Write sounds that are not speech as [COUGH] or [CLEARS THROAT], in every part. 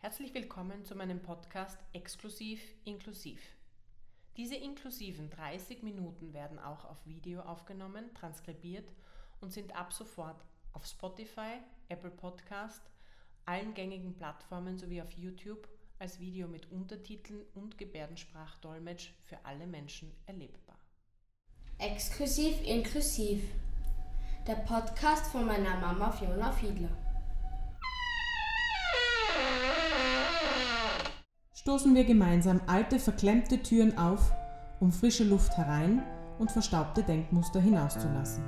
Herzlich willkommen zu meinem Podcast Exklusiv Inklusiv. Diese inklusiven 30 Minuten werden auch auf Video aufgenommen, transkribiert und sind ab sofort auf Spotify, Apple Podcast, allen gängigen Plattformen sowie auf YouTube als Video mit Untertiteln und Gebärdensprachdolmetsch für alle Menschen erlebbar. Exklusiv Inklusiv. Der Podcast von meiner Mama Fiona Fiedler. Stoßen wir gemeinsam alte, verklemmte Türen auf, um frische Luft herein und verstaubte Denkmuster hinauszulassen.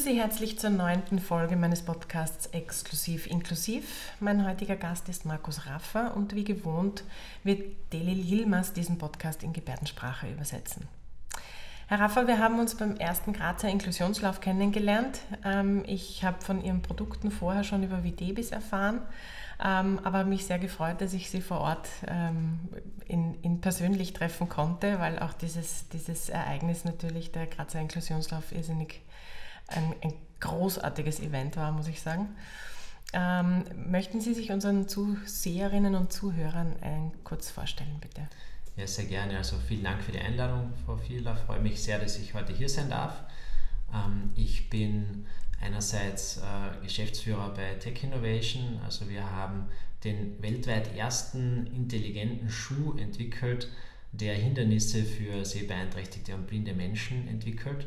Sie herzlich zur neunten Folge meines Podcasts Exklusiv Inklusiv. Mein heutiger Gast ist Markus Raffer und wie gewohnt wird Delil Yilmaz diesen Podcast in Gebärdensprache übersetzen. Herr Raffer, wir haben uns beim ersten Grazer Inklusionslauf kennengelernt. Ähm, ich habe von Ihren Produkten vorher schon über Videbis erfahren, ähm, aber mich sehr gefreut, dass ich Sie vor Ort ähm, in, in persönlich treffen konnte, weil auch dieses, dieses Ereignis natürlich, der Grazer Inklusionslauf, irrsinnig ein, ein großartiges Event war, muss ich sagen. Ähm, möchten Sie sich unseren Zuseherinnen und Zuhörern ein, kurz vorstellen, bitte? Ja, sehr gerne. Also vielen Dank für die Einladung, Frau Fiedler. Ich freue mich sehr, dass ich heute hier sein darf. Ähm, ich bin einerseits äh, Geschäftsführer bei Tech Innovation. Also wir haben den weltweit ersten intelligenten Schuh entwickelt, der Hindernisse für sehbeeinträchtigte und blinde Menschen entwickelt.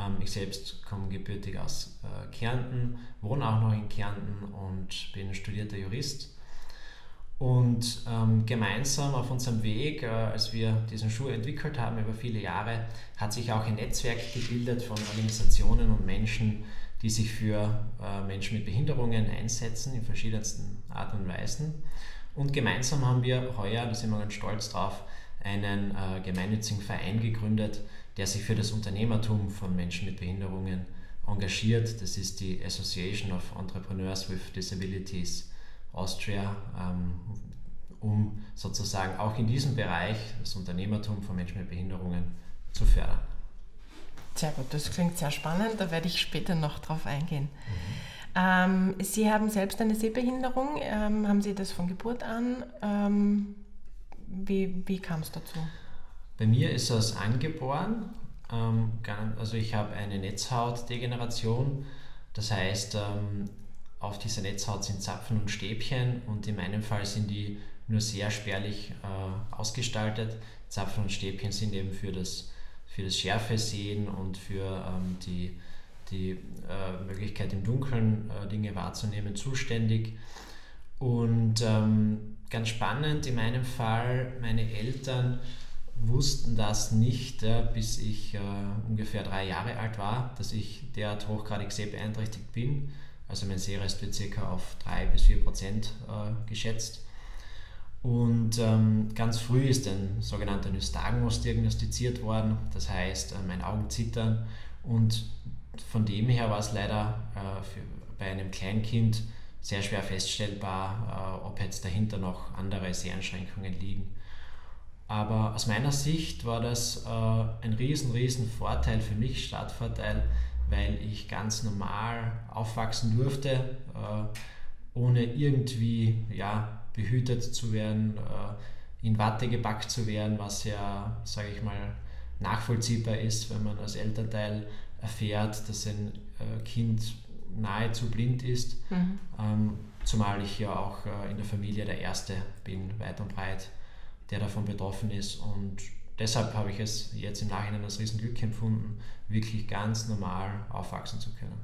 Ähm, ich selbst komme gebürtig aus äh, Kärnten, wohne auch noch in Kärnten und bin studierter Jurist. Und ähm, gemeinsam auf unserem Weg, äh, als wir diesen Schuh entwickelt haben über viele Jahre, hat sich auch ein Netzwerk gebildet von Organisationen und Menschen, die sich für äh, Menschen mit Behinderungen einsetzen in verschiedensten Arten und Weisen. Und gemeinsam haben wir heuer, da sind wir ganz stolz drauf, einen äh, gemeinnützigen Verein gegründet, der sich für das Unternehmertum von Menschen mit Behinderungen engagiert. Das ist die Association of Entrepreneurs with Disabilities Austria, ähm, um sozusagen auch in diesem Bereich das Unternehmertum von Menschen mit Behinderungen zu fördern. Sehr gut, das klingt sehr spannend, da werde ich später noch drauf eingehen. Mhm. Ähm, Sie haben selbst eine Sehbehinderung, ähm, haben Sie das von Geburt an? Ähm, wie wie kam es dazu? Bei mir ist das angeboren. Ähm, also ich habe eine Netzhautdegeneration. Das heißt, ähm, auf dieser Netzhaut sind Zapfen und Stäbchen und in meinem Fall sind die nur sehr spärlich äh, ausgestaltet. Zapfen und Stäbchen sind eben für das, für das schärfe Sehen und für ähm, die, die äh, Möglichkeit im Dunkeln äh, Dinge wahrzunehmen zuständig. Und ganz spannend in meinem Fall, meine Eltern wussten das nicht, ja, bis ich äh, ungefähr drei Jahre alt war, dass ich derart hochgradig sehbeeinträchtigt bin. Also mein Sehrest wird ca. auf 3 bis 4 Prozent äh, geschätzt. Und ähm, ganz früh ist ein sogenannter Nystagmus diagnostiziert worden, das heißt, äh, mein Augen zittern. Und von dem her war es leider äh, bei einem Kleinkind sehr schwer feststellbar, äh, ob jetzt dahinter noch andere Seheinschränkungen liegen. Aber aus meiner Sicht war das äh, ein riesen, riesen Vorteil für mich, Startvorteil, weil ich ganz normal aufwachsen durfte, äh, ohne irgendwie ja, behütet zu werden, äh, in Watte gepackt zu werden, was ja, sage ich mal, nachvollziehbar ist, wenn man als Elternteil erfährt, dass ein äh, Kind nahezu blind ist. Mhm. Ähm, zumal ich ja auch äh, in der Familie der Erste bin, weit und breit der davon betroffen ist. Und deshalb habe ich es jetzt im Nachhinein als Riesenglück empfunden, wirklich ganz normal aufwachsen zu können.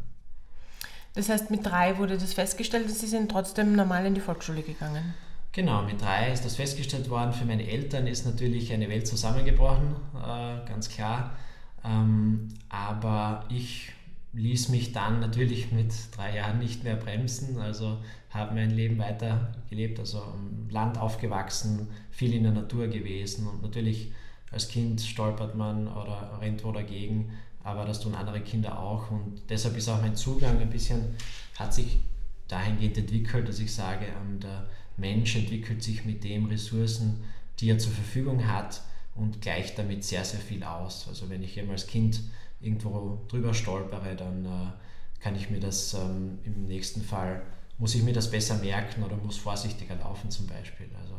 Das heißt, mit drei wurde das festgestellt, Sie sind trotzdem normal in die Volksschule gegangen. Genau, mit drei ist das festgestellt worden. Für meine Eltern ist natürlich eine Welt zusammengebrochen, äh, ganz klar. Ähm, aber ich ließ mich dann natürlich mit drei Jahren nicht mehr bremsen, also habe mein Leben weiter gelebt, also am Land aufgewachsen, viel in der Natur gewesen und natürlich als Kind stolpert man oder rennt wo dagegen, aber das tun andere Kinder auch. Und deshalb ist auch mein Zugang ein bisschen, hat sich dahingehend entwickelt, dass ich sage, ähm, der Mensch entwickelt sich mit den Ressourcen, die er zur Verfügung hat und gleicht damit sehr, sehr viel aus. Also wenn ich eben als Kind irgendwo drüber stolpere, dann äh, kann ich mir das ähm, im nächsten Fall, muss ich mir das besser merken oder muss vorsichtiger laufen zum Beispiel. Also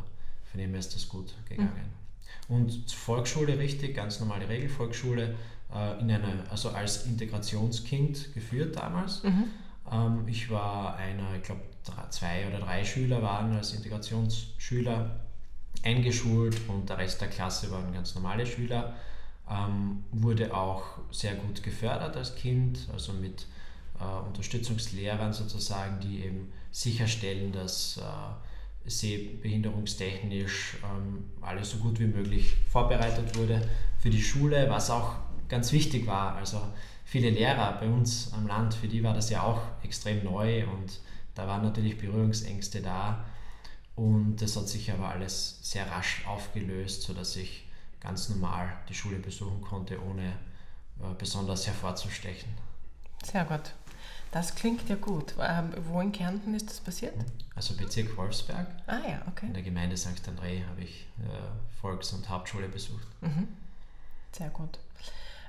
von dem her ist das gut gegangen. Mhm. Und Volksschule richtig, ganz normale Regelvolksschule, äh, in einer, also als Integrationskind geführt damals. Mhm. Ähm, ich war einer, ich glaube zwei oder drei Schüler waren als Integrationsschüler eingeschult und der Rest der Klasse waren ganz normale Schüler. Ähm, wurde auch sehr gut gefördert als Kind, also mit äh, Unterstützungslehrern sozusagen, die eben sicherstellen, dass äh, sehbehinderungstechnisch ähm, alles so gut wie möglich vorbereitet wurde für die Schule, was auch ganz wichtig war. Also viele Lehrer bei uns am Land, für die war das ja auch extrem neu und da waren natürlich Berührungsängste da. Und das hat sich aber alles sehr rasch aufgelöst, sodass ich ganz normal die Schule besuchen konnte, ohne äh, besonders hervorzustechen. Sehr gut. Das klingt ja gut. Ähm, wo in Kärnten ist das passiert? Also Bezirk Wolfsberg. Ah ja, okay. In der Gemeinde St. André habe ich äh, Volks- und Hauptschule besucht. Mhm. Sehr gut.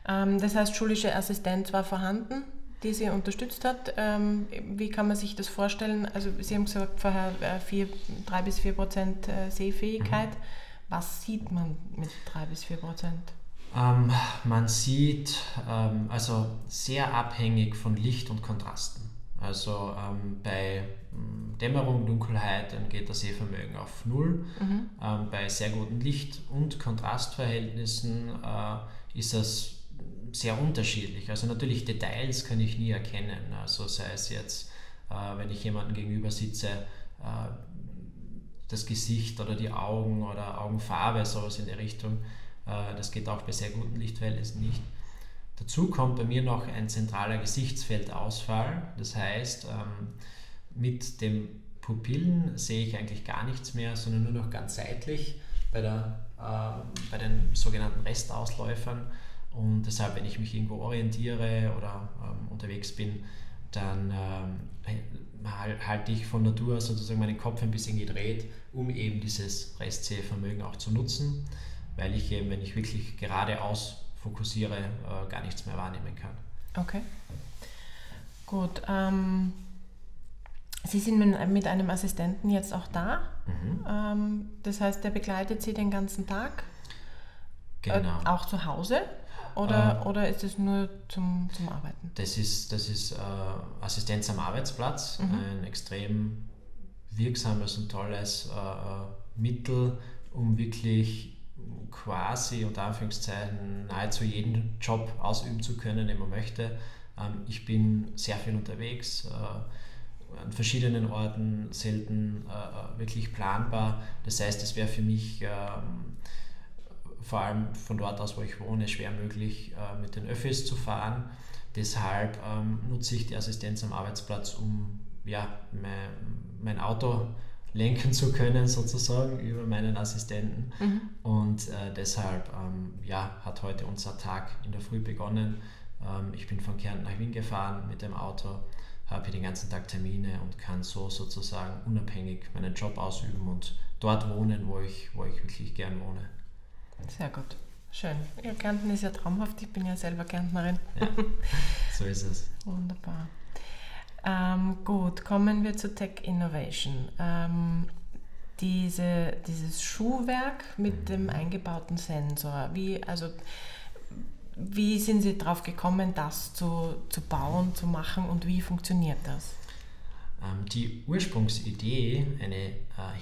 Ähm, das heißt, schulische Assistenz war vorhanden? die Sie unterstützt hat. Ähm, wie kann man sich das vorstellen? Also Sie haben gesagt vorher äh, vier, drei bis vier Prozent äh, Sehfähigkeit. Mhm. Was sieht man mit drei bis vier Prozent? Ähm, man sieht ähm, also sehr abhängig von Licht und Kontrasten. Also ähm, bei mm, Dämmerung, Dunkelheit dann geht das Sehvermögen auf Null. Mhm. Ähm, bei sehr guten Licht- und Kontrastverhältnissen äh, ist das sehr unterschiedlich. Also natürlich Details kann ich nie erkennen. Also sei es jetzt, äh, wenn ich jemandem gegenüber sitze, äh, das Gesicht oder die Augen oder Augenfarbe, sowas in der Richtung. Äh, das geht auch bei sehr guten Lichtverhältnissen nicht. Dazu kommt bei mir noch ein zentraler Gesichtsfeldausfall. Das heißt, ähm, mit dem Pupillen sehe ich eigentlich gar nichts mehr, sondern nur noch ganz seitlich bei, der, äh, bei den sogenannten Restausläufern. Und deshalb, wenn ich mich irgendwo orientiere oder ähm, unterwegs bin, dann ähm, halte ich von Natur sozusagen meinen Kopf ein bisschen gedreht, um eben dieses Restsehvermögen auch zu nutzen, weil ich eben, wenn ich wirklich geradeaus fokussiere, äh, gar nichts mehr wahrnehmen kann. Okay. Gut. Ähm, Sie sind mit, mit, einem Assistenten jetzt auch da. Mhm. Ähm, das heißt, der begleitet Sie den ganzen Tag. Genau. Äh, auch zu Hause? Oder, äh, oder ist es nur zum, zum Arbeiten? Das ist, das ist äh, Assistenz am Arbeitsplatz, mhm. ein extrem wirksames und tolles äh, äh, Mittel, um wirklich quasi unter Anführungszeichen nahezu jeden Job ausüben zu können, den man möchte. Ähm, ich bin sehr viel unterwegs, äh, an verschiedenen Orten, selten äh, wirklich planbar. Das heißt, es wäre für mich ähm, vor allem von dort aus, wo ich wohne, schwer möglich, äh, mit den Öffis zu fahren. Deshalb ähm, nutze ich die Assistenz am Arbeitsplatz, um ja, mein, mein Auto lenken zu können, sozusagen, über meinen Assistenten. Mhm. Und äh, deshalb ähm, ja, hat heute unser Tag in der Früh begonnen. Ähm, ich bin von Kärnten nach Wien gefahren mit dem Auto, habe hier den ganzen Tag Termine und kann so sozusagen unabhängig meinen Job ausüben und dort wohnen, wo ich, wo ich wirklich gern wohne. Sehr gut. Schön. Ja, Kärnten ist ja traumhaft. Ich bin ja selber Kärntnerin. Ja, [LAUGHS] so ist es. Wunderbar. Ähm, gut, kommen wir zu Tech Innovation. Ähm, diese, dieses Schuhwerk mit dem eingebauten Sensor, wie, also, wie sind Sie darauf gekommen, das zu, zu bauen, zu machen und wie funktioniert das? Ähm, die Ursprungsidee, eine äh,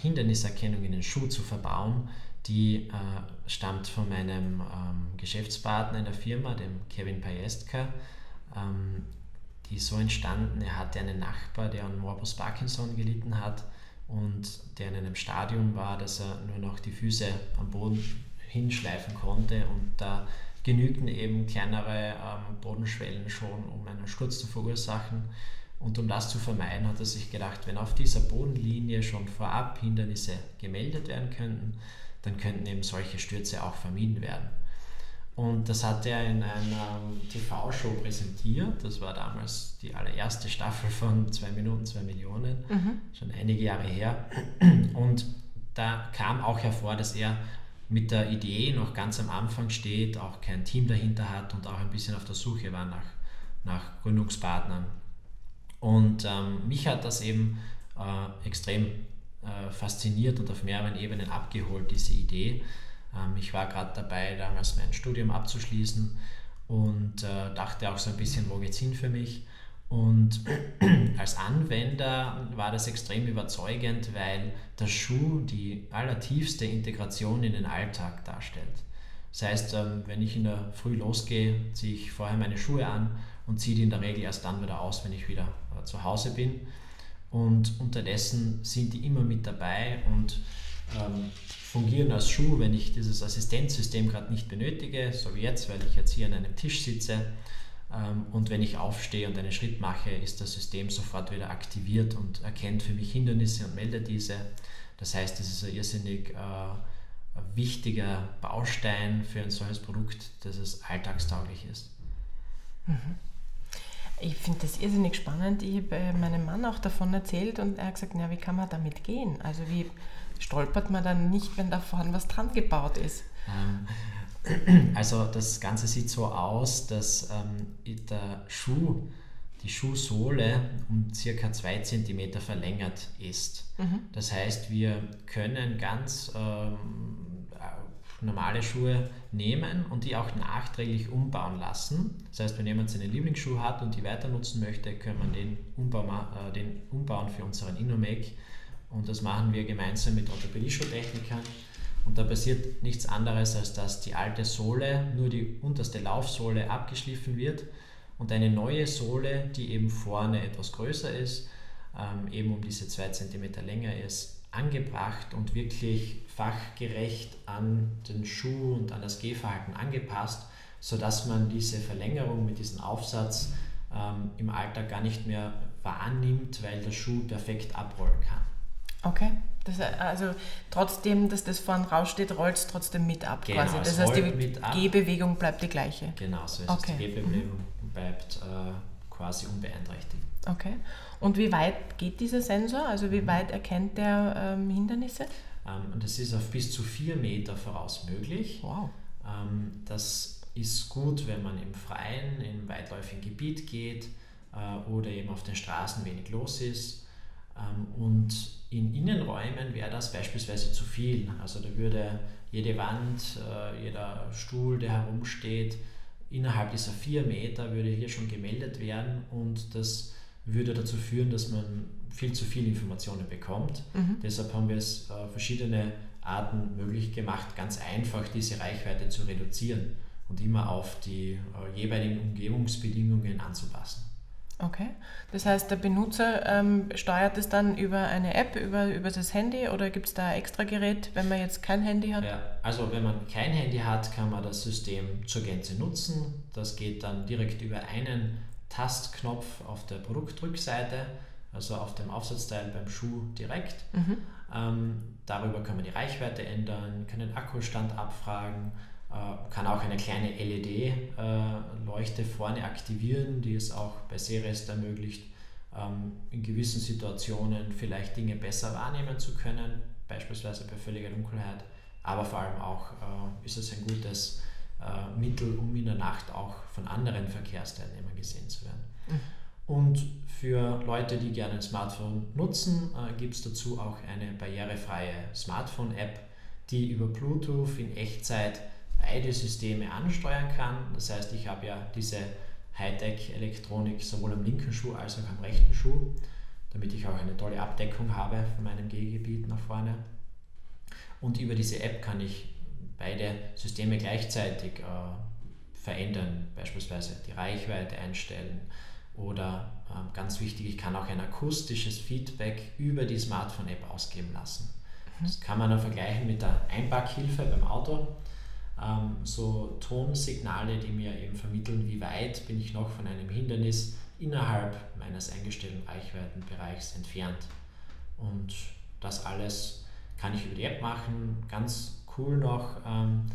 Hinderniserkennung in den Schuh zu verbauen, die äh, stammt von meinem ähm, Geschäftspartner in der Firma, dem Kevin Pajestka. Ähm, die ist so entstanden, er hatte einen Nachbar, der an Morbus Parkinson gelitten hat und der in einem Stadium war, dass er nur noch die Füße am Boden hinschleifen konnte und da genügten eben kleinere ähm, Bodenschwellen schon, um einen Sturz zu verursachen. Und um das zu vermeiden, hat er sich gedacht, wenn auf dieser Bodenlinie schon vorab Hindernisse gemeldet werden könnten, dann könnten eben solche Stürze auch vermieden werden. Und das hat er in einer TV-Show präsentiert. Das war damals die allererste Staffel von 2 Minuten, 2 Millionen, mhm. schon einige Jahre her. Und da kam auch hervor, dass er mit der Idee noch ganz am Anfang steht, auch kein Team dahinter hat und auch ein bisschen auf der Suche war nach, nach Gründungspartnern. Und ähm, mich hat das eben äh, extrem äh, fasziniert und auf mehreren Ebenen abgeholt, diese Idee. Ähm, ich war gerade dabei, damals mein Studium abzuschließen und äh, dachte auch so ein bisschen, wo geht's hin für mich. Und [CLEARS THROAT] als Anwender war das extrem überzeugend, weil der Schuh die allertiefste Integration in den Alltag darstellt. Das heißt, ähm, wenn ich in der Früh losgehe, ziehe ich vorher meine Schuhe an und ziehe die in der Regel erst dann wieder aus, wenn ich wieder äh, zu Hause bin. Und unterdessen sind die immer mit dabei und ähm, fungieren als Schuh, wenn ich dieses Assistenzsystem gerade nicht benötige, so wie jetzt, weil ich jetzt hier an einem Tisch sitze. Ähm, und wenn ich aufstehe und einen Schritt mache, ist das System sofort wieder aktiviert und erkennt für mich Hindernisse und meldet diese. Das heißt, es ist ein irrsinnig äh, wichtiger Baustein für ein solches Produkt, dass es alltagstauglich ist. Mhm. Ich finde das irrsinnig spannend. Ich habe meinem Mann auch davon erzählt und er hat gesagt, na, wie kann man damit gehen? Also wie stolpert man dann nicht, wenn da vorne was dran gebaut ist? Ähm, [CLEARS THROAT] also das Ganze sieht so aus, dass ähm, der Schuh, die Schuhsohle um circa 2 cm verlängert ist. Mhm. Das heißt, wir können ganz ähm, normale Schuhe nehmen und die auch nachträglich umbauen lassen. Das heißt, wenn jemand seinen Lieblingsschuh hat und die weiter nutzen möchte, kann man den, Umbau, äh, den umbauen für unseren InnoMake. Und das machen wir gemeinsam mit Orthopädie-Schuhtechnikern. Und da passiert nichts anderes, als dass die alte Sohle, nur die unterste Laufsohle abgeschliffen wird und eine neue Sohle, die eben vorne etwas größer ist, ähm, eben um diese 2 cm länger ist, angebracht und wirklich fachgerecht an den Schuh und an das Gehverhalten angepasst, sodass man diese Verlängerung mit diesem Aufsatz ähm, im Alltag gar nicht mehr wahrnimmt, weil der Schuh perfekt abrollen kann. Okay. Das, also trotzdem, dass das vorne raussteht, rollt es trotzdem mit ab genau, quasi. Das heißt, die Gehbewegung bleibt die gleiche. Genau, so ist okay. es. Die Gehbewegung mhm. bleibt äh, quasi unbeeinträchtigt. Okay. Und wie weit geht dieser Sensor? Also wie mhm. weit erkennt der ähm, Hindernisse? Ähm, das ist auf bis zu vier Meter voraus möglich. Wow. Ähm, das ist gut, wenn man im Freien, im weitläufigen Gebiet geht äh, oder eben auf den Straßen wenig los ist. Ähm, und in Innenräumen wäre das beispielsweise zu viel. Also da würde jede Wand, äh, jeder Stuhl, der herumsteht, innerhalb dieser vier Meter würde hier schon gemeldet werden und das würde dazu führen, dass man viel zu viel Informationen bekommt. Mhm. Deshalb haben wir es äh, verschiedene Arten möglich gemacht, ganz einfach diese Reichweite zu reduzieren und immer auf die äh, jeweiligen Umgebungsbedingungen anzupassen. Okay, das heißt, der Benutzer ähm, steuert es dann über eine App, über, über das Handy oder gibt es da ein extra Gerät, wenn man jetzt kein Handy hat? Ja, also wenn man kein Handy hat, kann man das System zur Gänze nutzen. Das geht dann direkt über einen Tastknopf auf der Produktrückseite also auf dem Aufsatzteil beim Schuh direkt. Mhm. Ähm, darüber kann man die Reichweite ändern, kann den Akkustand abfragen, kann auch eine kleine LED-Leuchte äh, vorne aktivieren, die es auch bei Seerest ermöglicht, ähm, in gewissen Situationen vielleicht Dinge besser wahrnehmen zu können, beispielsweise bei völliger Dunkelheit. Aber vor allem auch äh, ist es ein gutes äh, Mittel, um in der Nacht auch von anderen Verkehrsteilnehmern gesehen zu werden. Mhm. Und für Leute, die gerne ein Smartphone nutzen, äh, gibt es dazu auch eine barrierefreie Smartphone-App, die über Bluetooth in Echtzeit beide Systeme ansteuern kann. Das heißt, ich habe ja diese Hightech-Elektronik sowohl am linken Schuh als auch am rechten Schuh, damit ich auch eine tolle Abdeckung habe von meinem Gehgebiet nach vorne. Und über diese App kann ich beide Systeme gleichzeitig äh, verändern, beispielsweise die Reichweite einstellen, oder ähm, ganz wichtig, ich kann auch ein akustisches Feedback über die Smartphone-App ausgeben lassen. Mhm. Das kann man dann vergleichen mit der Einparkhilfe beim Auto. Ähm, so Tonsignale, die mir eben vermitteln, wie weit bin ich noch von einem Hindernis innerhalb meines eingestellten Reichweitenbereichs entfernt. Und das alles kann ich über die App machen, ganz cool noch. Ähm,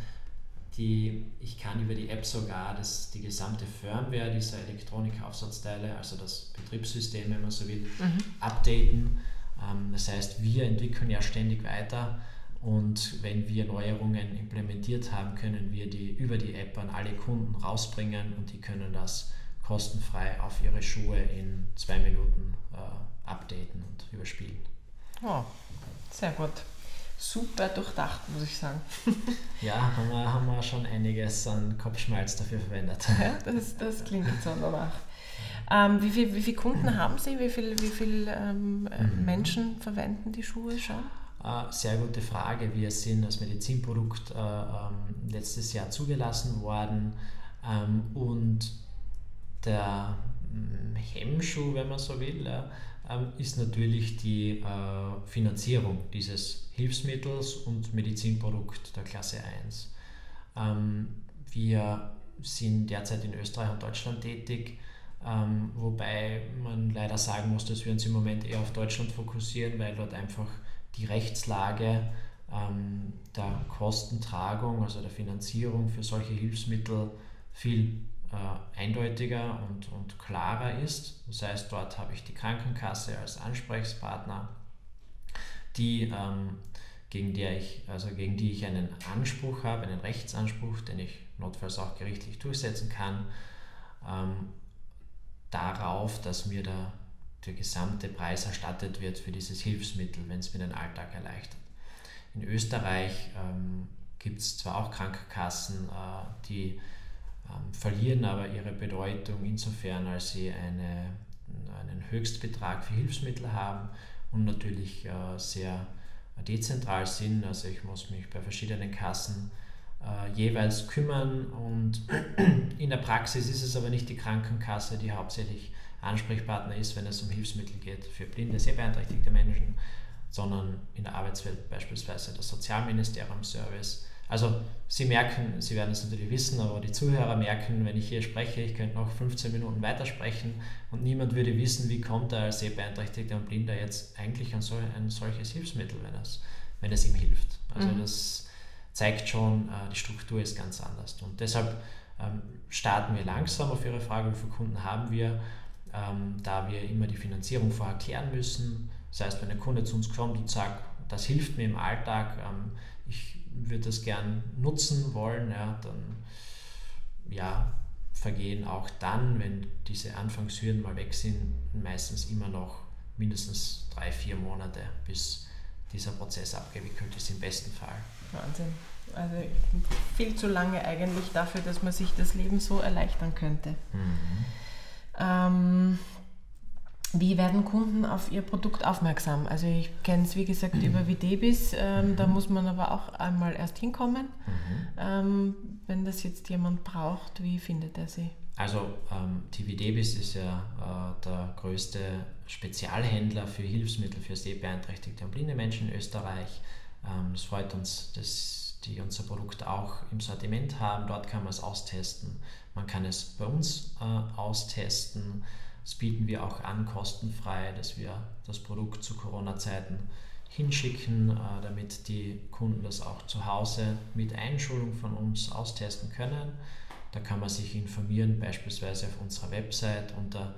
die, ich kann über die App sogar das, die gesamte Firmware dieser Elektronikaufsatzteile, also das Betriebssystem, wenn man so will, mhm. updaten. Ähm, das heißt, wir entwickeln ja ständig weiter und wenn wir Neuerungen implementiert haben, können wir die über die App an alle Kunden rausbringen und die können das kostenfrei auf ihre Schuhe in zwei Minuten äh, updaten und überspielen. Oh, sehr gut super durchdacht, muss ich sagen. [LAUGHS] ja, haben wir, haben wir schon einiges an Kopfschmalz dafür verwendet. Ja, das, das klingt so danach. Ähm, wie, viel, wie viele Kunden haben Sie? Wie viele wie viel, ähm, mhm. Menschen verwenden die Schuhe schon? Sehr gute Frage. Wir sind als Medizinprodukt äh, ähm, letztes Jahr zugelassen worden ähm, und der mm, Hemmschuh, wenn man so will, ähm, ist natürlich die äh, Finanzierung dieses Hilfsmittels und Medizinprodukt der Klasse 1. Ähm, wir sind derzeit in Österreich und Deutschland tätig, wobei man leider sagen muss, dass wir uns im Moment eher auf Deutschland fokussieren, weil dort einfach die Rechtslage der Kostentragung, also der Finanzierung für solche Hilfsmittel viel äh, eindeutiger und, und klarer ist. Das heißt, dort habe ich die Krankenkasse als Ansprechpartner, die, ähm, gegen, der ich, also gegen die ich einen Anspruch habe, einen Rechtsanspruch, den ich notfalls auch gerichtlich durchsetzen kann, ähm, darauf, dass mir der, der gesamte Preis erstattet wird für dieses Hilfsmittel, wenn es mir den Alltag erleichtert. In Österreich ähm, gibt es zwar auch Krankenkassen, äh, die ähm, verlieren aber ihre Bedeutung insofern, als sie eine, einen Höchstbetrag für Hilfsmittel haben und natürlich äh, sehr dezentral sind. Also ich muss mich bei verschiedenen Kassen äh, jeweils kümmern und [CLEARS THROAT] in der Praxis ist es aber nicht die Krankenkasse, die hauptsächlich Ansprechpartner ist, wenn es um Hilfsmittel geht für blinde, sehbeeinträchtigte Menschen, sondern in der Arbeitswelt beispielsweise das Sozialministerium-Service also Sie merken, Sie werden es natürlich wissen, aber die Zuhörer merken, wenn ich hier spreche, ich könnte noch 15 Minuten weitersprechen und niemand würde wissen, wie kommt er als Sehbeeinträchtigter und Blinder jetzt eigentlich an so ein solches Hilfsmittel, wenn es, wenn es ihm hilft. Also mhm. das zeigt schon, äh, die Struktur ist ganz anders. Und deshalb ähm, starten wir langsam auf Ihre Frage, wie viele Kunden haben wir, ähm, da wir immer die Finanzierung vorher klären müssen. Das heißt, wenn ein Kunde zu uns kommt und sagt, das hilft mir im Alltag, ähm, ich würde das gern nutzen wollen, ja, dann ja, vergehen auch dann, wenn diese Anfangshürden mal weg sind, meistens immer noch mindestens drei, vier Monate, bis dieser Prozess abgewickelt ist, im besten Fall. Wahnsinn. Also viel zu lange eigentlich dafür, dass man sich das Leben so erleichtern könnte. Mhm. Ähm, wie werden Kunden auf ihr Produkt aufmerksam? Also ich kenne es wie gesagt mhm. über Videbis, ähm, mhm. da muss man aber auch einmal erst hinkommen. Mhm. Ähm, wenn das jetzt jemand braucht, wie findet er sie? Also ähm, die Videbis ist ja äh, der größte Spezialhändler für Hilfsmittel für sehbeeinträchtigte und blinde Menschen in Österreich. Ähm, es freut uns, dass die unser Produkt auch im Sortiment haben. Dort kann man es austesten. Man kann es bei uns äh, austesten. Das bieten wir auch an, kostenfrei, dass wir das Produkt zu Corona-Zeiten hinschicken, äh, damit die Kunden das auch zu Hause mit Einschulung von uns austesten können. Da kann man sich informieren, beispielsweise auf unserer Website unter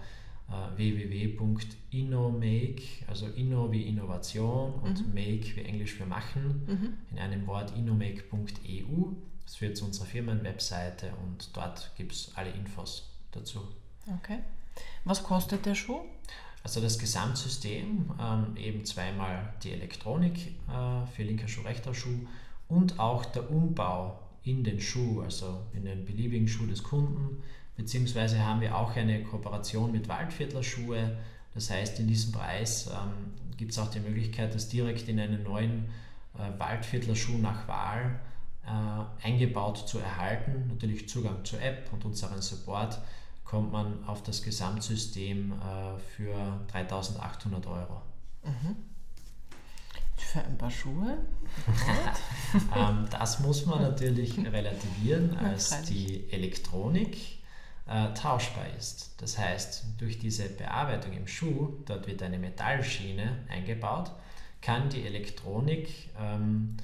äh, www.innomake, also Inno wie Innovation und mhm. Make wie Englisch für machen, mhm. in einem Wort innomake.eu. Das führt zu unserer Firmenwebseite und dort gibt es alle Infos dazu. Okay. Was kostet der Schuh? Also das Gesamtsystem, ähm, eben zweimal die Elektronik äh, für linker Schuh, rechter Schuh und auch der Umbau in den Schuh, also in den beliebigen Schuh des Kunden, beziehungsweise haben wir auch eine Kooperation mit Waldviertler Schuhe. Das heißt, in diesem Preis ähm, gibt es auch die Möglichkeit, das direkt in einen neuen äh, Waldviertler Schuh nach Wahl äh, eingebaut zu erhalten. Natürlich Zugang zur App und unseren Support kommt man auf das Gesamtsystem äh, für 3800 Euro. Mhm. Für ein paar Schuhe? [LAUGHS] ähm, das muss man natürlich relativieren, [LAUGHS] als die Elektronik äh, tauschbar ist. Das heißt, durch diese Bearbeitung im Schuh, dort wird eine Metallschiene eingebaut, kann die Elektronik ähm,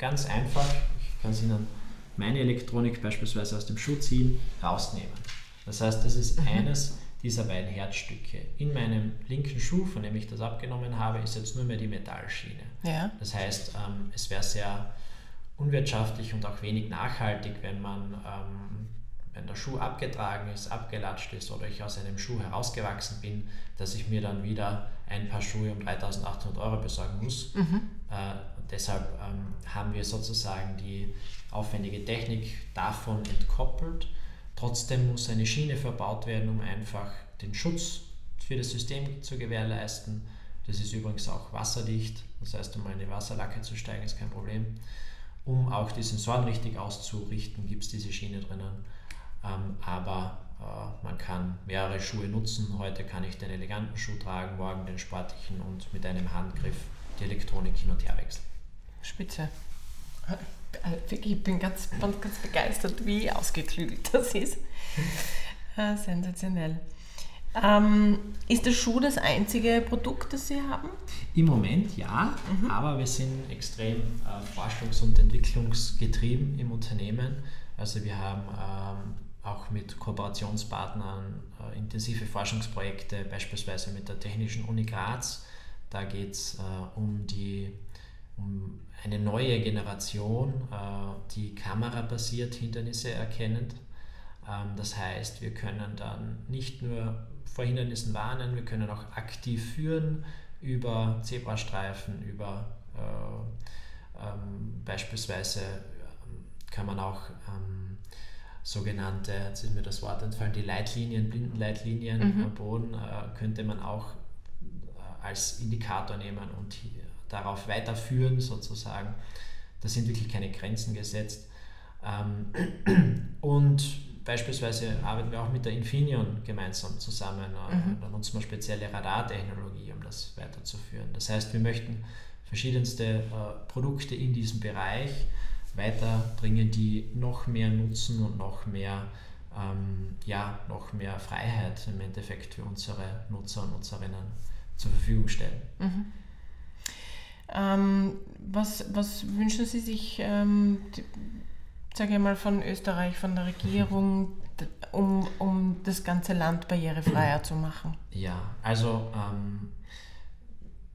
ganz einfach, ich kann es Ihnen meine Elektronik beispielsweise aus dem Schuh ziehen, rausnehmen. Das heißt, das ist mhm. eines dieser beiden Herzstücke. In meinem linken Schuh, von dem ich das abgenommen habe, ist jetzt nur mehr die Metallschiene. Ja. Das heißt, ähm, es wäre sehr unwirtschaftlich und auch wenig nachhaltig, wenn man, ähm, wenn der Schuh abgetragen ist, abgelatscht ist oder ich aus einem Schuh herausgewachsen bin, dass ich mir dann wieder ein paar Schuhe um 3800 Euro besorgen muss. Mhm. Äh, deshalb ähm, haben wir sozusagen die aufwendige Technik davon entkoppelt Trotzdem muss eine Schiene verbaut werden, um einfach den Schutz für das System zu gewährleisten. Das ist übrigens auch wasserdicht, das heißt, um eine Wasserlacke zu steigen, ist kein Problem. Um auch die Sensoren richtig auszurichten, gibt es diese Schiene drinnen. Ähm, aber äh, man kann mehrere Schuhe nutzen. Heute kann ich den eleganten Schuh tragen, morgen den sportlichen und mit einem Handgriff die Elektronik hin und her wechseln. Spitze. Äh, ich bin ganz, ganz, begeistert, wie ausgeklügelt das ist. Äh, [LAUGHS] sensationell. Ähm, ist der Schuh das einzige Produkt, das Sie haben? Im Moment ja, mhm. aber wir sind extrem äh, forschungs- und entwicklungsgetrieben im Unternehmen. Also wir haben ähm, auch mit Kooperationspartnern äh, intensive Forschungsprojekte, beispielsweise mit der Technischen Uni Graz. Da geht es äh, um um eine neue Generation, äh, die kamerabasiert Hindernisse erkennt. Ähm, das heißt, wir können dann nicht nur vor Hindernissen warnen, wir können auch aktiv führen über Zebrastreifen, über äh, ähm, beispielsweise ähm, kann man auch ähm, sogenannte, jetzt ist mir das Wort entfallen, die Leitlinien, Blindenleitlinien mhm. am Boden, äh, könnte man auch äh, als Indikator nehmen und darauf weiterführen sozusagen. Da sind wirklich keine Grenzen gesetzt. Ähm, [CLEARS THROAT] und beispielsweise arbeiten wir auch mit der Infineon gemeinsam zusammen. Äh, mhm. Da nutzen wir spezielle Radartechnologie, um das weiterzuführen. Das heißt, wir möchten verschiedenste äh, Produkte in diesem Bereich weiterbringen, die noch mehr nutzen und noch mehr, ähm, ja, noch mehr Freiheit im Endeffekt für unsere Nutzer und Nutzerinnen zur Verfügung stellen. Mhm. Ähm, was, was wünschen Sie sich, ähm, sage ich mal, von Österreich, von der Regierung, [LAUGHS] um, um das ganze Land barrierefreier zu machen? Ja, also ähm,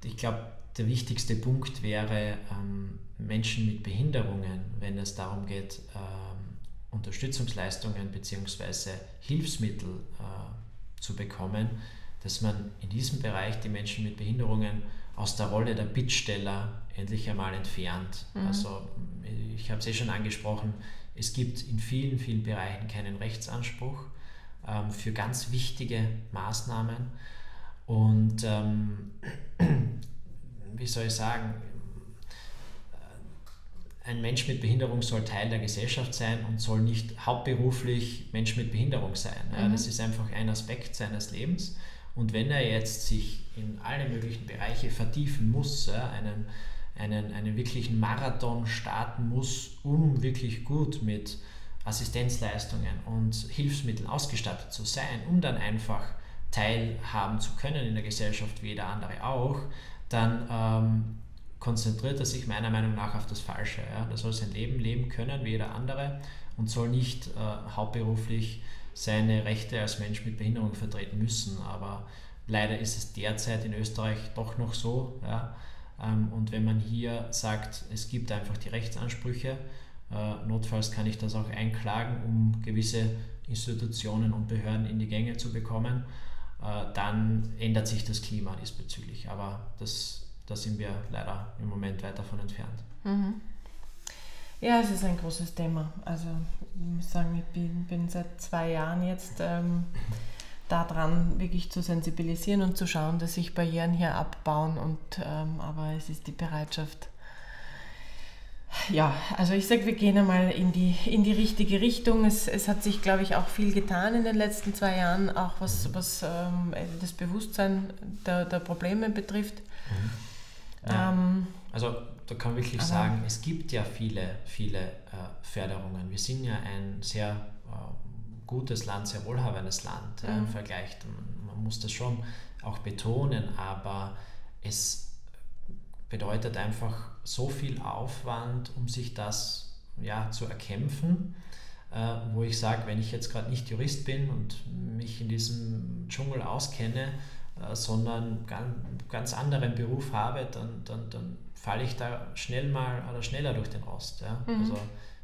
ich glaube, der wichtigste Punkt wäre, ähm, Menschen mit Behinderungen, wenn es darum geht, ähm, Unterstützungsleistungen bzw. Hilfsmittel äh, zu bekommen, dass man in diesem Bereich die Menschen mit Behinderungen aus der Rolle der Bittsteller endlich einmal entfernt. Mhm. Also ich habe es eh schon angesprochen, es gibt in vielen, vielen Bereichen keinen Rechtsanspruch ähm, für ganz wichtige Maßnahmen. Und ähm, wie soll ich sagen, äh, ein Mensch mit Behinderung soll Teil der Gesellschaft sein und soll nicht hauptberuflich Mensch mit Behinderung sein. Ja, mhm. Das ist einfach ein Aspekt seines Lebens. Und wenn er jetzt sich in alle möglichen Bereiche vertiefen muss, ja, einen, einen, einen wirklichen Marathon starten muss, um wirklich gut mit Assistenzleistungen und Hilfsmitteln ausgestattet zu sein, um dann einfach teilhaben zu können in der Gesellschaft wie jeder andere auch, dann ähm, konzentriert er sich meiner Meinung nach auf das Falsche. Ja. Er soll sein Leben leben können wie jeder andere und soll nicht äh, hauptberuflich seine Rechte als Mensch mit Behinderung vertreten müssen. Aber leider ist es derzeit in Österreich doch noch so. Ja. Ähm, und wenn man hier sagt, es gibt einfach die Rechtsansprüche, äh, notfalls kann ich das auch einklagen, um gewisse Institutionen und Behörden in die Gänge zu bekommen, dann ändert sich das Klima diesbezüglich. Aber das, da sind wir leider im Moment weit davon entfernt. Mhm. Ja, es ist ein großes Thema. Also ich muss sagen, ich bin, bin seit zwei Jahren jetzt ähm, daran, wirklich zu sensibilisieren und zu schauen, dass sich Barrieren hier abbauen. Und, ähm, aber es ist die Bereitschaft. Ja, also ich sage, wir gehen einmal in die, in die richtige Richtung. Es, es hat sich, glaube ich, auch viel getan in den letzten zwei Jahren, auch was, was ähm, das Bewusstsein der, der Probleme betrifft. Mhm. Ja. Ähm, also da kann man wirklich sagen, es gibt ja viele, viele äh, Förderungen. Wir sind ja ein sehr äh, gutes Land, sehr wohlhabendes Land mhm. im Vergleich. Man, muss das schon auch betonen, aber es bedeutet einfach so viel Aufwand, um sich das ja, zu erkämpfen, äh, wo ich sage, wenn ich jetzt gerade nicht Jurist bin und mich in diesem Dschungel auskenne, äh, sondern ganz, ganz anderen Beruf habe, dann, dann, dann falle ich da schnell mal oder schneller durch den Rost. Ja? Mhm. Also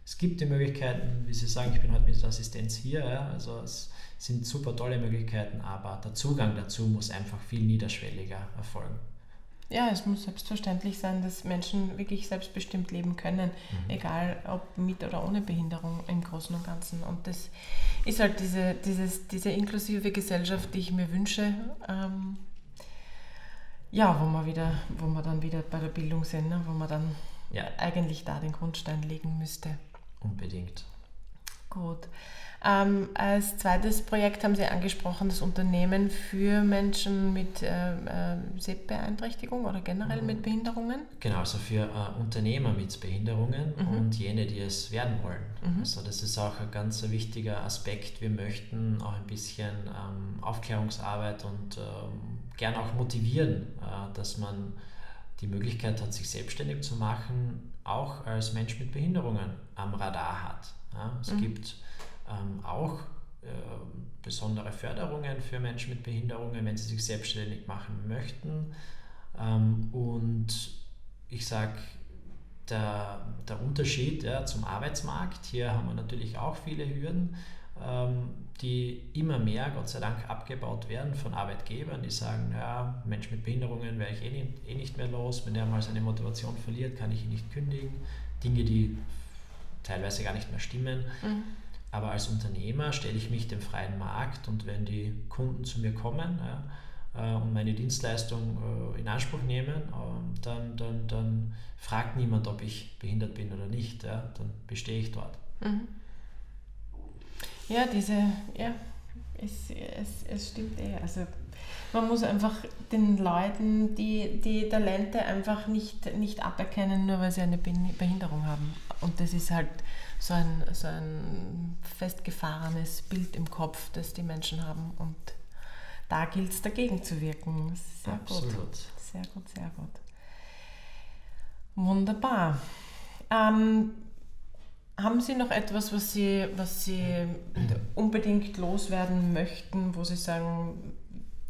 es gibt die Möglichkeiten, wie Sie sagen, ich bin heute mit Assistenz hier, ja? also es sind super tolle Möglichkeiten, aber der Zugang dazu muss einfach viel niederschwelliger erfolgen. Ja, es muss selbstverständlich sein, dass Menschen wirklich selbstbestimmt leben können, mhm. egal ob mit oder ohne Behinderung im Großen und Ganzen. Und das ist halt diese, dieses, diese inklusive Gesellschaft, die ich mir wünsche. Ähm, ja, wo wir, wieder, wo wir dann wieder bei der Bildung sind, ne? wo man dann ja. eigentlich da den Grundstein legen müsste. Unbedingt. Gut. Ähm, als zweites Projekt haben Sie angesprochen, das Unternehmen für Menschen mit äh, äh, Sehbeeinträchtigung oder generell mit Behinderungen? Genau, also für äh, Unternehmer mit Behinderungen mhm. und jene, die es werden wollen. Mhm. Also das ist auch ein ganz wichtiger Aspekt. Wir möchten auch ein bisschen ähm, Aufklärungsarbeit und ähm, gern auch motivieren, äh, dass man die Möglichkeit hat, sich selbstständig zu machen, auch als Mensch mit Behinderungen am Radar hat. Ja, es mhm. gibt ähm, auch äh, besondere Förderungen für Menschen mit Behinderungen, wenn sie sich selbstständig machen möchten. Ähm, und ich sage, der, der Unterschied ja, zum Arbeitsmarkt, hier haben wir natürlich auch viele Hürden, ähm, die immer mehr, Gott sei Dank, abgebaut werden von Arbeitgebern, die sagen, ja, Mensch mit Behinderungen werde ich eh nicht, eh nicht mehr los, wenn er mal seine Motivation verliert, kann ich ihn nicht kündigen. Dinge, die teilweise gar nicht mehr stimmen. Mhm. Aber als Unternehmer stelle ich mich dem freien Markt und wenn die Kunden zu mir kommen ja, äh, und meine Dienstleistung äh, in Anspruch nehmen, äh, dann, dann, dann fragt niemand, ob ich behindert bin oder nicht. Ja, dann bestehe ich dort. Mhm. Ja, diese, ja, es, es, es stimmt eh. Also man muss einfach den Leuten die, die Talente einfach nicht, nicht aberkennen, nur weil sie eine Behinderung haben. Und das ist halt so ein, so ein festgefahrenes Bild im Kopf, das die Menschen haben. Und da gilt es dagegen zu wirken. Sehr Absolut. gut. Sehr gut, sehr gut. Wunderbar. Ähm, haben Sie noch etwas, was Sie, was Sie unbedingt loswerden möchten, wo Sie sagen,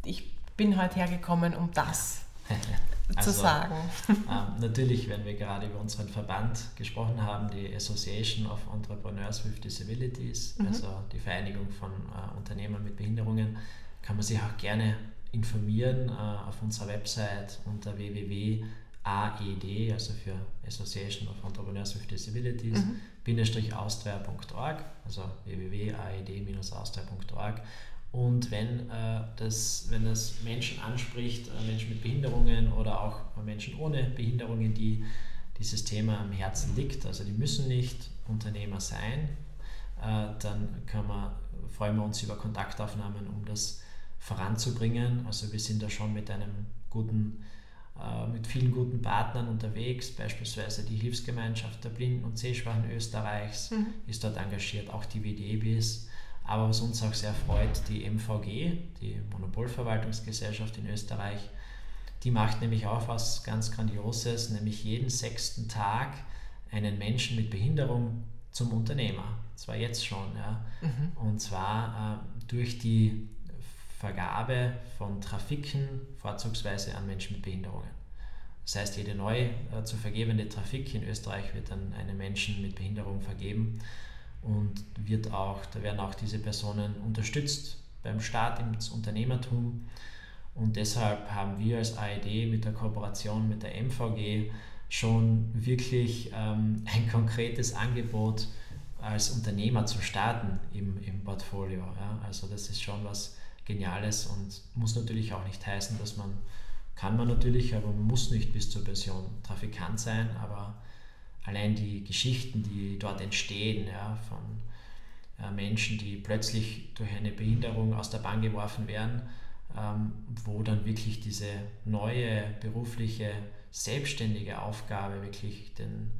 ich bin heute hergekommen, um das [LAUGHS] also, zu sagen. Ähm, natürlich, wenn wir gerade über unseren Verband gesprochen haben, die Association of Entrepreneurs with Disabilities, mhm. also die Vereinigung von äh, Unternehmern mit Behinderungen, kann man sich auch gerne informieren äh, auf unserer Website unter www.aed, also für Association of Entrepreneurs with Disabilities, mhm. austria.org, also www.aed-austria.org und wenn, äh, das, wenn das Menschen anspricht, äh, Menschen mit Behinderungen oder auch Menschen ohne Behinderungen, die dieses Thema am Herzen liegt, also die müssen nicht Unternehmer sein, äh, dann man, freuen wir uns über Kontaktaufnahmen, um das voranzubringen. Also wir sind da schon mit einem guten, äh, mit vielen guten Partnern unterwegs, beispielsweise die Hilfsgemeinschaft der Blinden und Sehschwachen Österreichs mhm. ist dort engagiert, auch die WDEBIS aber was uns auch sehr freut, die MVG, die Monopolverwaltungsgesellschaft in Österreich, die macht nämlich auch was ganz Grandioses, nämlich jeden sechsten Tag einen Menschen mit Behinderung zum Unternehmer. Zwar jetzt schon, ja. Mhm. Und zwar äh, durch die Vergabe von Trafiken, vorzugsweise an Menschen mit Behinderungen. Das heißt, jede neu äh, zu vergebende Trafik in Österreich wird an einen Menschen mit Behinderung vergeben und wird auch, da werden auch diese Personen unterstützt beim Start ins Unternehmertum. Und deshalb haben wir als AED mit der Kooperation mit der MVG schon wirklich ähm, [LAUGHS] ein konkretes Angebot als Unternehmer zu starten im, im Portfolio. Ja? Also das ist schon was Geniales und muss natürlich auch nicht heißen, dass man, kann man natürlich, aber man muss nicht bis zur Pension Trafikant sein, aber allein die Geschichten, die dort entstehen, ja, von äh, Menschen, die plötzlich durch eine Behinderung aus der Bahn geworfen werden, ähm, wo dann wirklich diese neue berufliche, selbstständige Aufgabe wirklich den,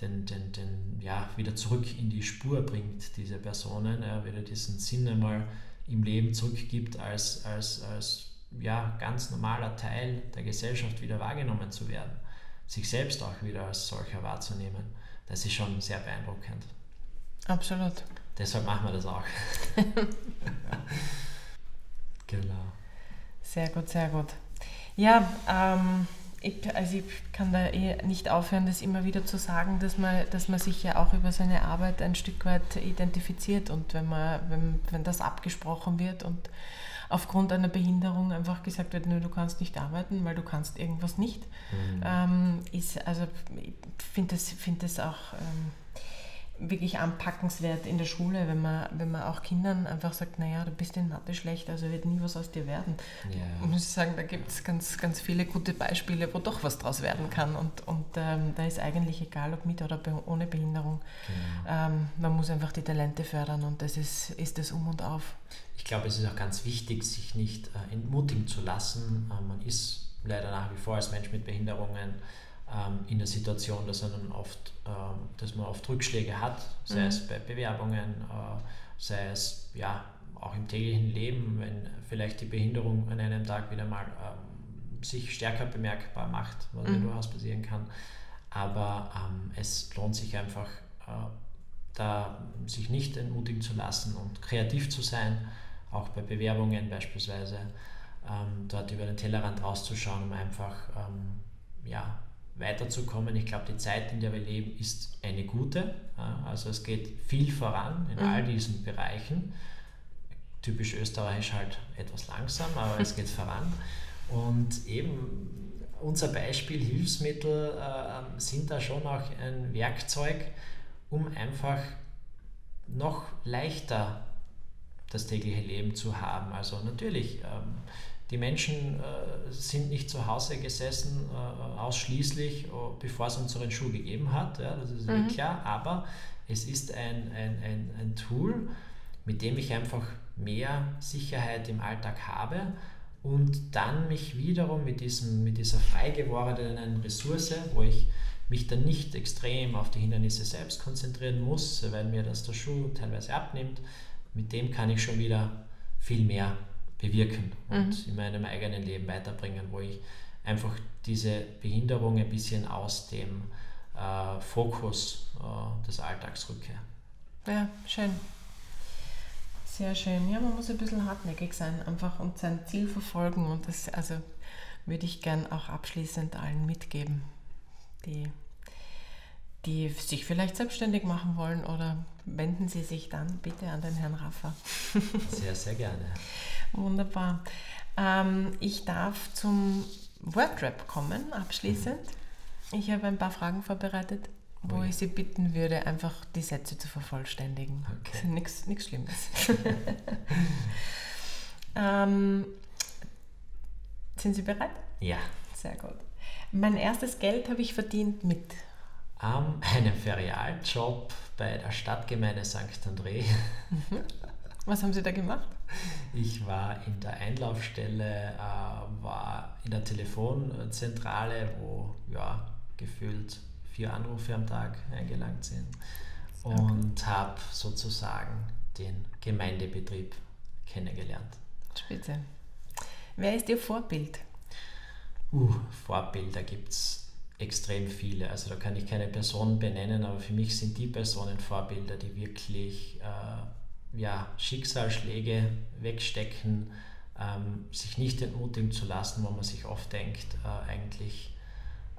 den, den, den, ja, wieder zurück in die Spur bringt, diese Personen, ja, wieder diesen Sinn einmal im Leben zurückgibt, als, als, als ja, ganz normaler Teil der Gesellschaft wieder wahrgenommen zu werden. Sich selbst auch wieder als solcher wahrzunehmen, das ist schon sehr beeindruckend. Absolut. Deshalb machen wir das auch. [LAUGHS] genau. Sehr gut, sehr gut. Ja, ähm, ich, also ich kann da eh nicht aufhören, das immer wieder zu sagen, dass man, dass man sich ja auch über seine Arbeit ein Stück weit identifiziert und wenn, man, wenn, wenn das abgesprochen wird und aufgrund einer Behinderung einfach gesagt wird, nö, du kannst nicht arbeiten, weil du kannst irgendwas nicht, mhm. ähm, ist, also ich finde das, find das auch... Ähm, wirklich anpackenswert in der Schule, wenn man, wenn man auch Kindern einfach sagt, naja, du bist in Mathe schlecht, also wird nie was aus dir werden. Ja. Muss ich sagen, da gibt es ganz, ganz viele gute Beispiele, wo doch was draus werden kann. Und, und ähm, da ist eigentlich egal, ob mit oder ohne Behinderung. Genau. Ähm, man muss einfach die Talente fördern und das ist, ist das Um und Auf. Ich glaube, es ist auch ganz wichtig, sich nicht äh, entmutigen zu lassen. Äh, man ist leider nach wie vor als Mensch mit Behinderungen ähm, in der Situation, dass, man oft, ähm, dass man oft Rückschläge hat, sei mhm. es bei Bewerbungen, äh, sei es ja, auch im täglichen Leben, wenn vielleicht die Behinderung an einem Tag wieder mal ähm, sich stärker bemerkbar macht, was mhm. ja durchaus passieren kann. Aber ähm, es lohnt sich einfach, äh, da sich nicht entmutigen zu lassen und kreativ zu sein, auch bei Bewerbungen beispielsweise, ähm, dort über den Tellerrand rauszuschauen, um einfach ähm, ja, weiterzukommen. Ich glaube, die Zeit, in der wir leben, ist eine gute. Also es geht viel voran in mhm. all diesen Bereichen. Typisch österreichisch halt etwas langsam, aber es geht [LAUGHS] voran. Und eben unser Beispiel, Hilfsmittel äh, sind da schon auch ein Werkzeug, um einfach noch leichter das tägliche Leben zu haben. Also natürlich ähm, die Menschen äh, sind nicht zu Hause gesessen, äh, ausschließlich, äh, bevor es unseren Schuh gegeben hat. Ja, das ist mhm. klar. Aber es ist ein, ein, ein, ein Tool, mit dem ich einfach mehr Sicherheit im Alltag habe und dann mich wiederum mit, diesem, mit dieser frei gewordenen Ressource, wo ich mich dann nicht extrem auf die Hindernisse selbst konzentrieren muss, weil mir das der Schuh teilweise abnimmt, mit dem kann ich schon wieder viel mehr bewirken und mhm. in meinem eigenen Leben weiterbringen, wo ich einfach diese Behinderung ein bisschen aus dem äh, Fokus äh, des Alltags rücke. Ja, schön. Sehr schön. Ja, man muss ein bisschen hartnäckig sein einfach und sein Ziel verfolgen und das also würde ich gern auch abschließend allen mitgeben, die die sich vielleicht selbstständig machen wollen oder wenden Sie sich dann bitte an den Herrn Raffer. [LAUGHS] Sehr, sehr gerne. Wunderbar. Ähm, ich darf zum Wordrap kommen, abschließend. Ich habe ein paar Fragen vorbereitet, wo Ui. ich Sie bitten würde, einfach die Sätze zu vervollständigen. Okay. Nichts Schlimmes. [LAUGHS] ähm, sind Sie bereit? Ja. Sehr gut. Mein erstes Geld habe ich verdient mit ähm, einem Ferialjob bei der Stadtgemeinde St. André. Mhm. [LAUGHS] Was haben Sie da gemacht? Ich war in der Einlaufstelle, äh, war in der Telefonzentrale, wo ja, gefühlt vier Anrufe am Tag eingelangt sind und okay. habe sozusagen den Gemeindebetrieb kennengelernt. Spitze. Wer ist Ihr Vorbild? Uh, Vorbilder gibt es extrem viele. Also da kann ich keine Person benennen, aber für mich sind die Personen Vorbilder, die wirklich äh, ja, Schicksalsschläge wegstecken, ähm, sich nicht entmutigen zu lassen, wo man sich oft denkt, äh, eigentlich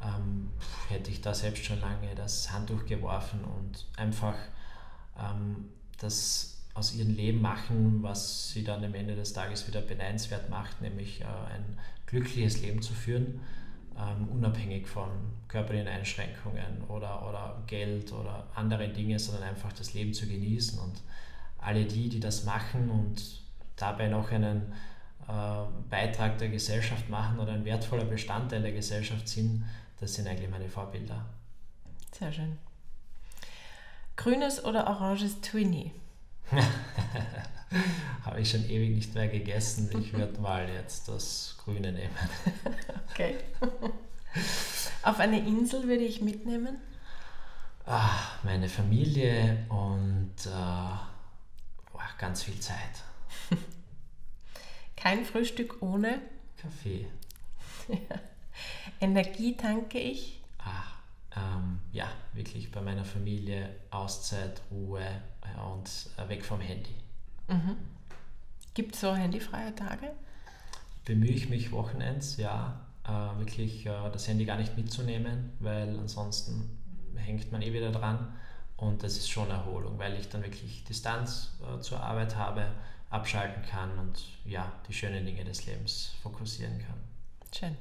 ähm, hätte ich da selbst schon lange das Handtuch geworfen und einfach ähm, das aus ihrem Leben machen, was sie dann am Ende des Tages wieder beneidenswert macht, nämlich äh, ein glückliches Leben zu führen ähm, unabhängig von körperlichen Einschränkungen oder, oder Geld oder anderen Dingen, sondern einfach das Leben zu genießen. Und alle die, die das machen und dabei noch einen äh, Beitrag der Gesellschaft machen oder ein wertvoller Bestandteil der Gesellschaft sind, das sind eigentlich meine Vorbilder. Sehr schön. Grünes oder oranges Twinnie? [LAUGHS] [LAUGHS] Habe ich schon ewig nicht mehr gegessen. Ich [LAUGHS] würde mal jetzt das Grüne nehmen. [LAUGHS] okay. Auf eine Insel würde ich mitnehmen? Ach, meine Familie und äh, oh, ganz viel Zeit. Kein Frühstück ohne Kaffee. Energie tanke ich? ähm, ja, wirklich bei meiner Familie Auszeit, Ruhe äh, und äh, weg vom Handy. Mhm. Gibt es so handyfreie Tage? Bemühe ich mich Wochenends, ja, äh, wirklich äh, das Handy gar nicht mitzunehmen, weil ansonsten hängt man eh wieder dran und das ist schon Erholung, weil ich dann wirklich Distanz äh, zur Arbeit habe, abschalten kann und ja, die schönen Dinge des Lebens fokussieren kann. Schön.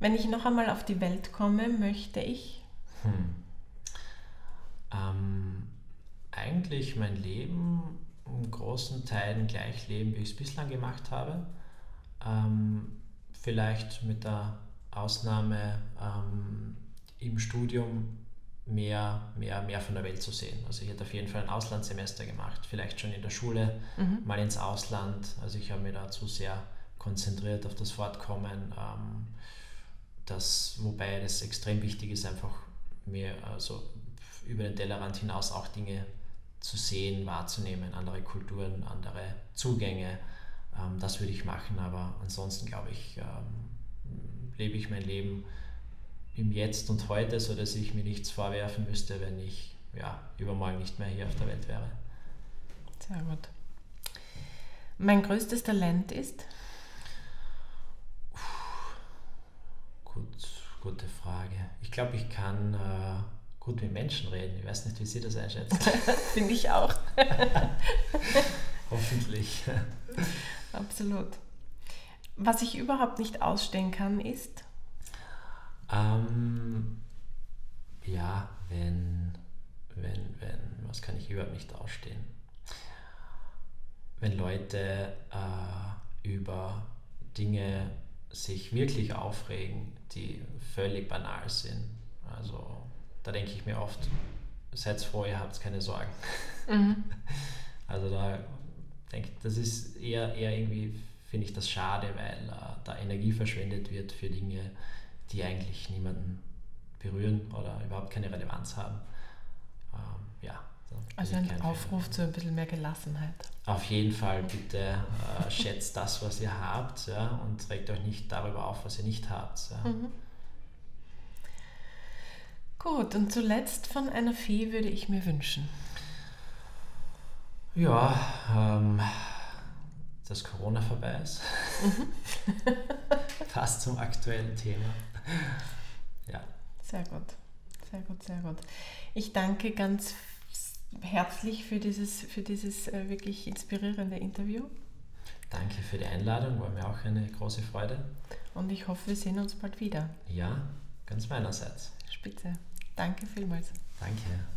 Wenn ich noch einmal auf die Welt komme, möchte ich? Hm. Ähm, eigentlich mein Leben in großen Teilen gleich leben, wie ich es bislang gemacht habe. Ähm, vielleicht mit der Ausnahme ähm, im Studium mehr, mehr, mehr von der Welt zu sehen. Also ich hätte auf jeden Fall ein Auslandssemester gemacht, vielleicht schon in der Schule, mhm. mal ins Ausland. Also ich habe mich dazu sehr konzentriert auf das Fortkommen, ähm, das, wobei das extrem wichtig ist, einfach mir also über den Tellerrand hinaus auch Dinge zu sehen, wahrzunehmen, andere Kulturen, andere Zugänge. Ähm, das würde ich machen, aber ansonsten glaube ich, ähm, lebe ich mein Leben im Jetzt und heute, sodass ich mir nichts vorwerfen müsste, wenn ich ja, übermorgen nicht mehr hier auf der Welt wäre. Sehr gut. Mein größtes Talent ist? Gut, gute Frage. Ich glaube, ich kann äh, gut mit Menschen reden. Ich weiß nicht, wie Sie das einschätzen. [LAUGHS] Finde ich auch. [LAUGHS] Hoffentlich. Absolut. Was ich überhaupt nicht ausstehen kann, ist? Ähm, ja, wenn, wenn, wenn, was kann ich überhaupt nicht ausstehen? Wenn Leute äh, über Dinge sich wirklich aufregen, die völlig banal sind. Also da denke ich mir oft, seid froh, ihr habt keine Sorgen. Mhm. [LAUGHS] Also da denke ich, das ist eher, eher irgendwie, finde ich das schade, weil äh, da Energie verschwendet wird für Dinge, die eigentlich niemanden berühren oder überhaupt keine Relevanz haben. Ähm, ja. Also ein Aufruf zu ein bisschen mehr Gelassenheit. Auf jeden Fall, bitte äh, schätzt das, was ihr habt ja, und regt euch nicht darüber auf, was ihr nicht habt. Ja. Mhm. Gut, und zuletzt von einer Fee würde ich mir wünschen. Ja, ähm, dass Corona vorbei ist. Mhm. [LAUGHS] Passt zum aktuellen Thema. Ja. Sehr gut, sehr gut, sehr gut. Ich danke ganz herzlich für dieses, für dieses äh, wirklich inspirierende Interview. Danke für die Einladung, war mir auch eine große Freude. Und ich hoffe, wir sehen uns bald wieder. Ja, ganz meinerseits. Spitze. Danke vielmals. Danke.